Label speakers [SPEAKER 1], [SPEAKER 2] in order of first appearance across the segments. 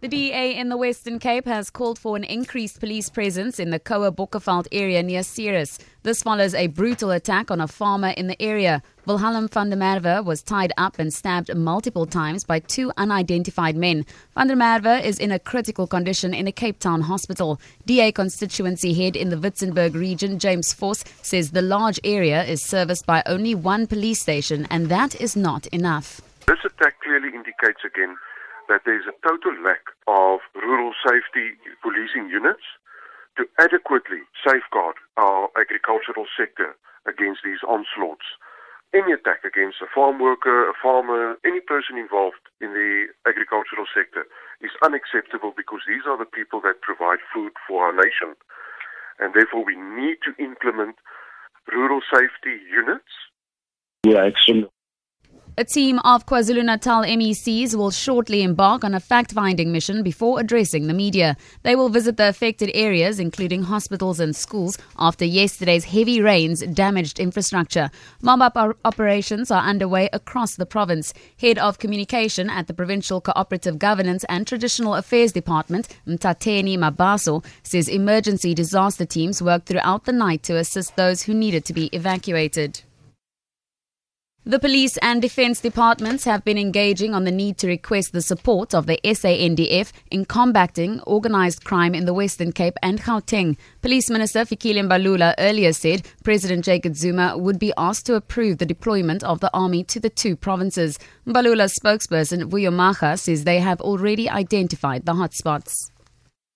[SPEAKER 1] The DA in the Western Cape has called for an increased police presence in the Koue Bokkeveld area near Ceres. This follows a brutal attack on a farmer in the area. Wilhelm van der Merwe was tied up and stabbed multiple times by two unidentified men. Van der Merwe is in a critical condition in a Cape Town hospital. DA constituency head in the Witzenberg region, James Force, says the large area is serviced by only one police station and that is not enough.
[SPEAKER 2] This attack clearly indicates again that there is a total lack of rural safety policing units to adequately safeguard our agricultural sector against these onslaughts. Any attack against a farm worker, a farmer, any person involved in the agricultural sector is unacceptable because these are the people that provide food for our nation. And therefore, we need to implement rural safety units.
[SPEAKER 3] Are extremely
[SPEAKER 1] a team of KwaZulu Natal MECs will shortly embark on a fact finding mission before addressing the media. They will visit the affected areas, including hospitals and schools, after yesterday's heavy rains damaged infrastructure. Mob up operations are underway across the province. Head of Communication at the Provincial Cooperative Governance and Traditional Affairs Department, Mtateni Mabaso, says emergency disaster teams worked throughout the night to assist those who needed to be evacuated. The police and defense departments have been engaging on the need to request the support of the SANDF in combating organized crime in the Western Cape and Gauteng. Police Minister Fikile Mbalula earlier said President Jacob Zuma would be asked to approve the deployment of the army to the two provinces. Mbalula's spokesperson Vuyo Mhaga says they have already identified the hotspots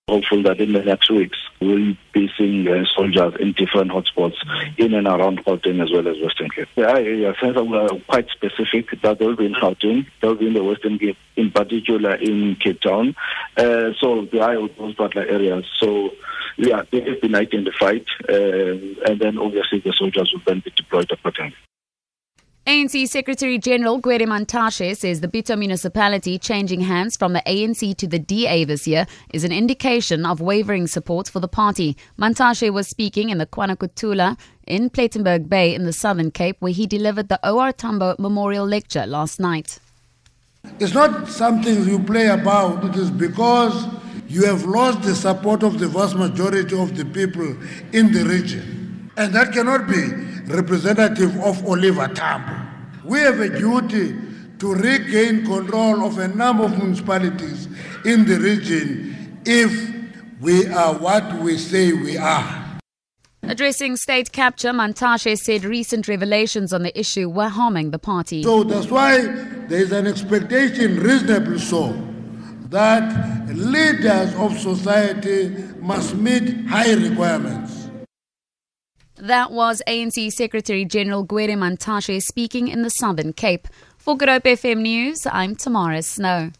[SPEAKER 3] hopeful that in the next weeks we'll be seeing uh, soldiers in different hotspots in and around Gauteng as well as Western Cape. Yeah, yeah, since we're quite specific that they'll be in Gauteng, they'll be in the Western Cape, in particular in Cape Town. Uh, so the high those particular areas. So yeah, they have been identified, uh, and then obviously the soldiers will then be deployed accordingly.
[SPEAKER 1] ANC Secretary General Gwede Mantashe says the Bitou municipality changing hands from the ANC to the DA this year is an indication of wavering support for the party. Mantashe was speaking in the KwaNokuthula in Plettenberg Bay in the Southern Cape where he delivered the OR Tambo Memorial Lecture last night.
[SPEAKER 4] It's not something you play about, it is because you have lost the support of the vast majority of the people in the region. And that cannot be representative of Oliver Tambo. We have a duty to regain control of a number of municipalities in the region if we are what we say we are.
[SPEAKER 1] Addressing state capture, Mantashe said recent revelations on the issue were harming the party.
[SPEAKER 4] So that's why there is an expectation, reasonably so, that leaders of society must meet high requirements.
[SPEAKER 1] That was ANC Secretary General Gwede Mantashe speaking in the Southern Cape. For Good Hope FM News, I'm Tamara Snow.